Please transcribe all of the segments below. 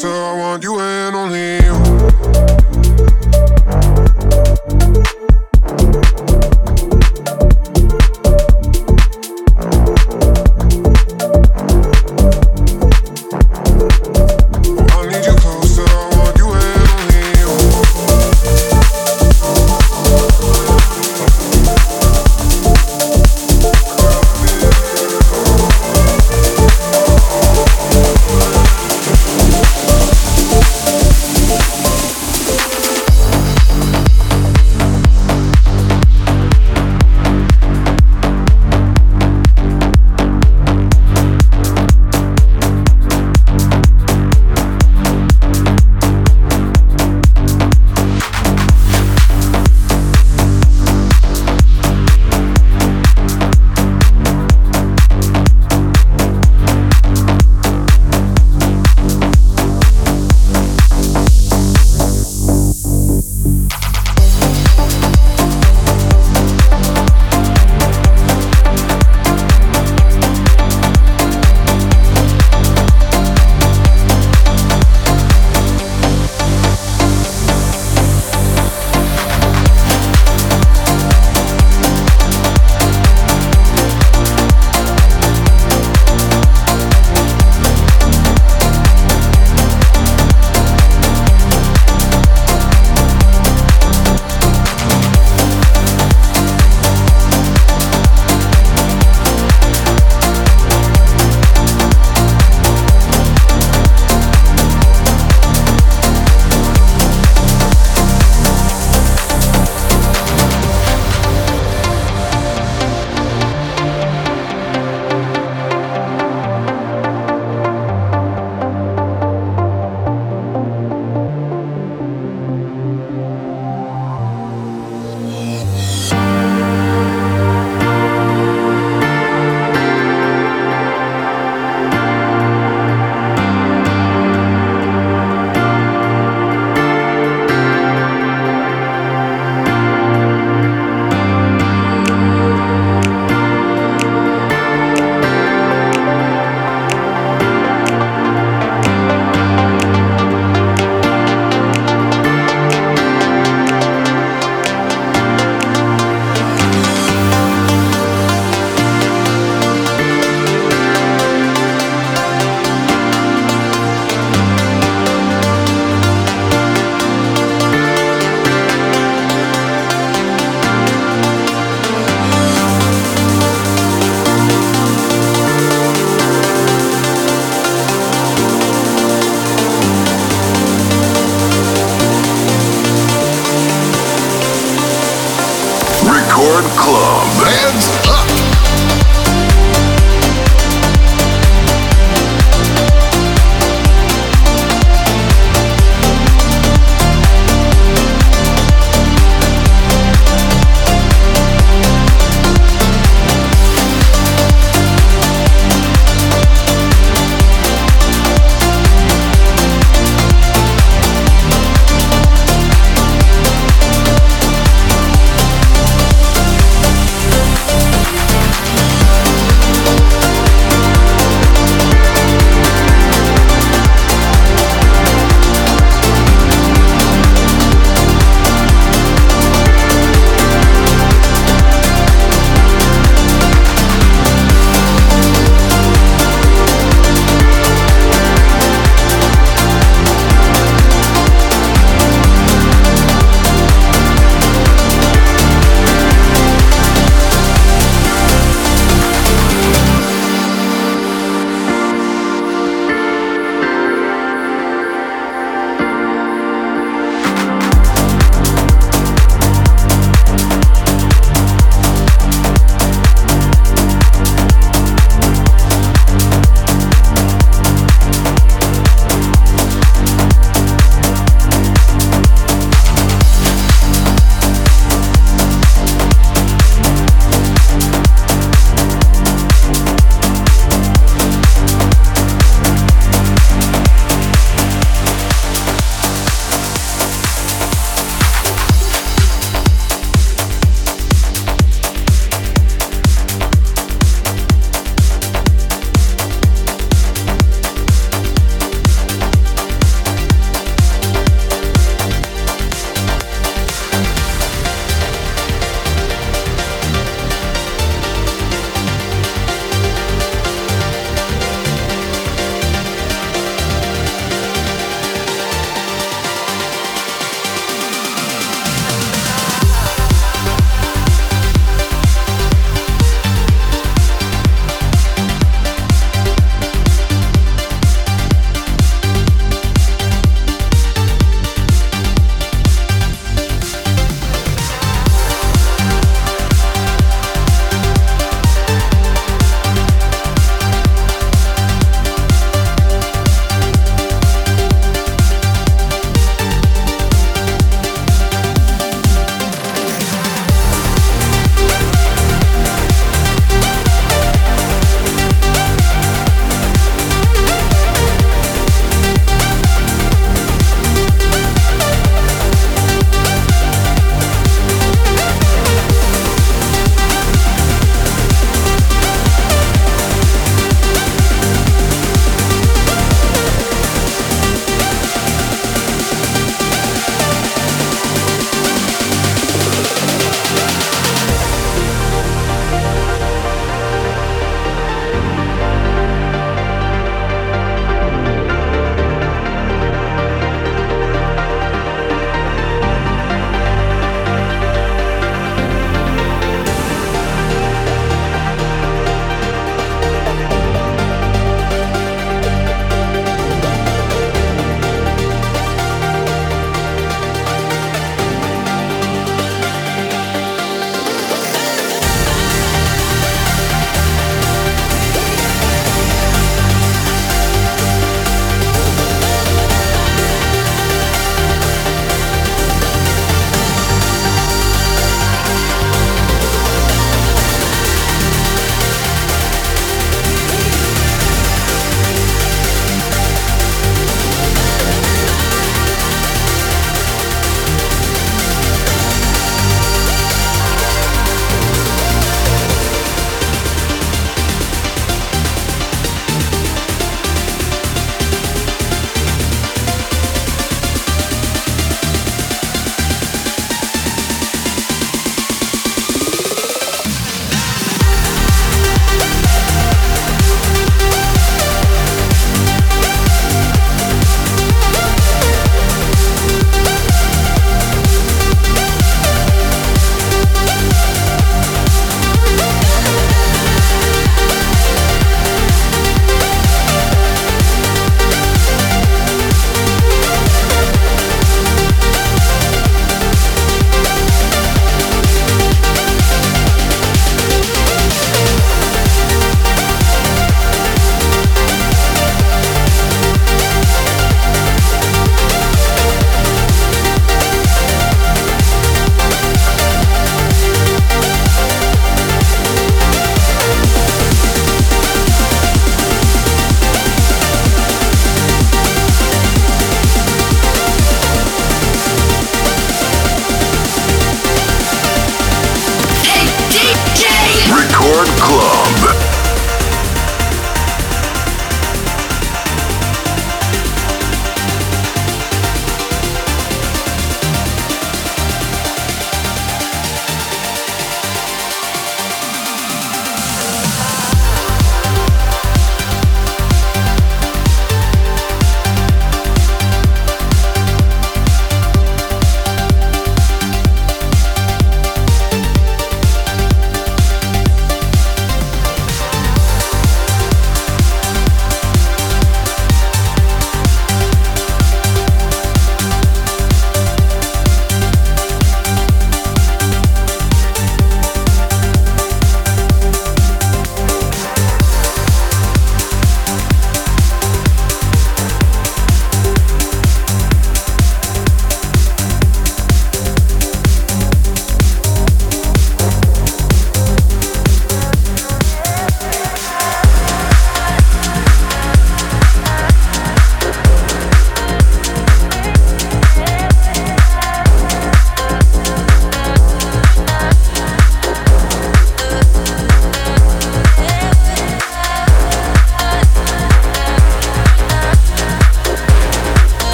so I want you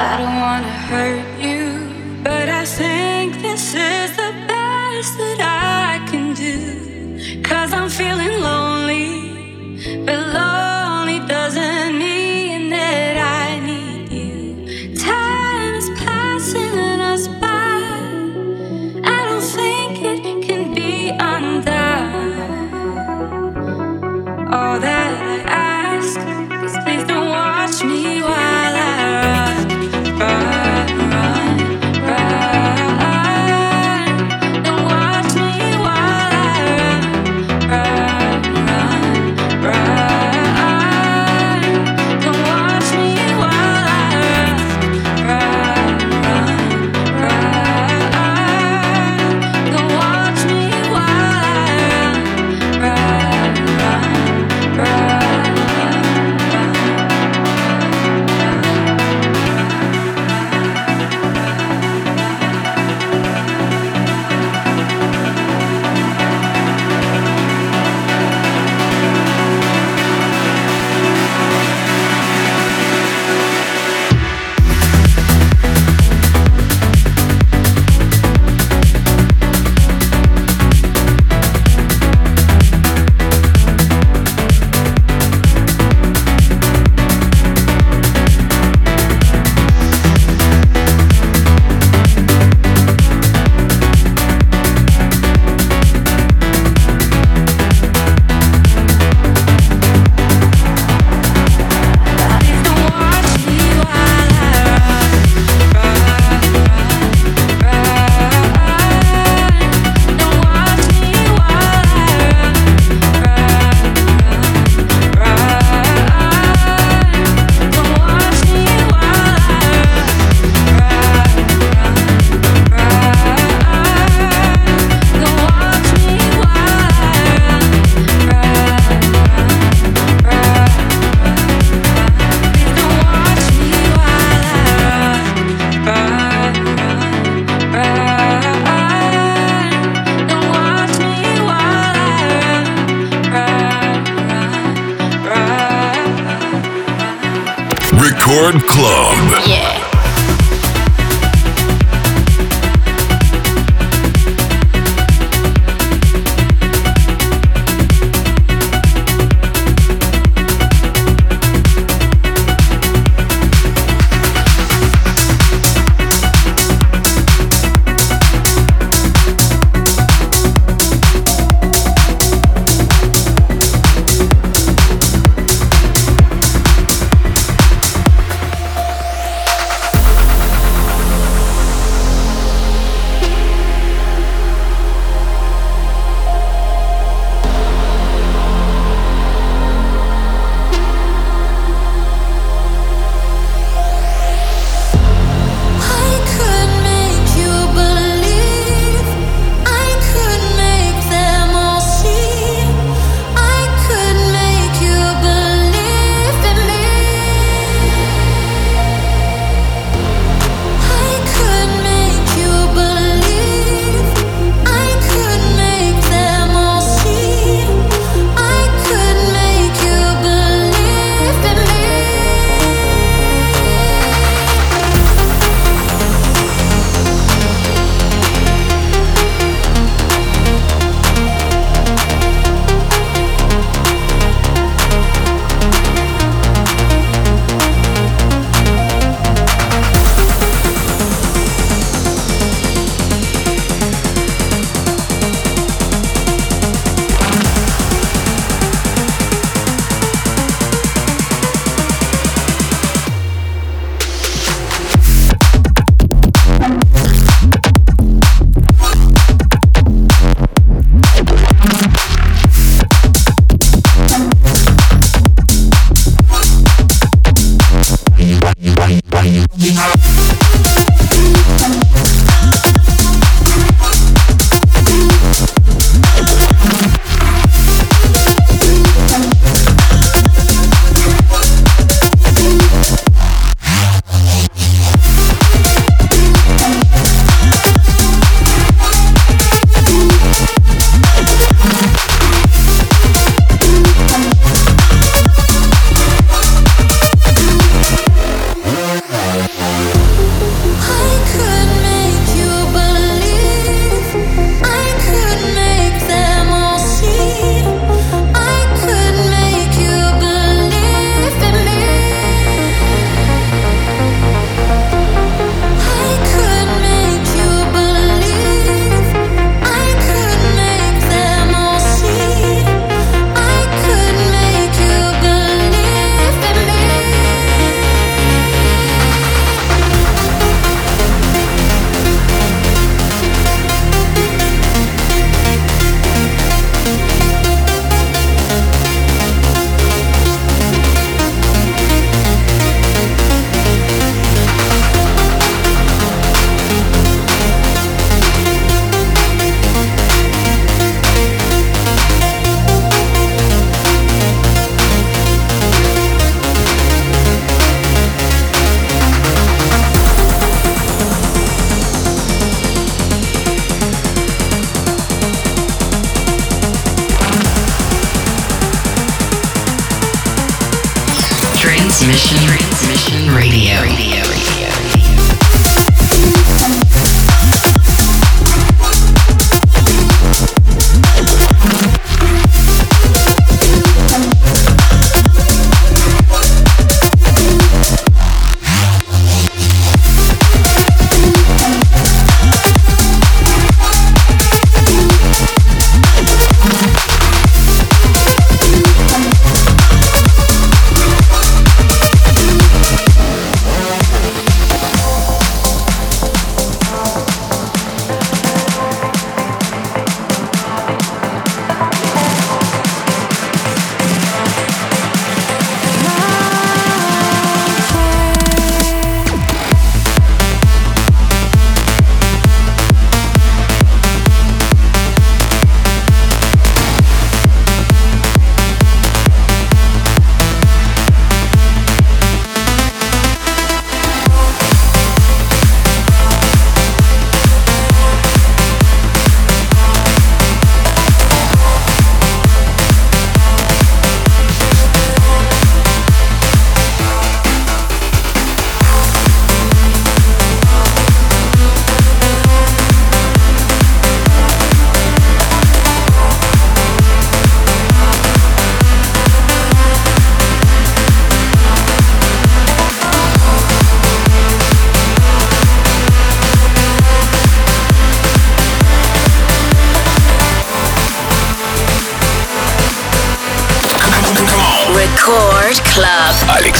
Please don't wanna hurt while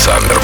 Club.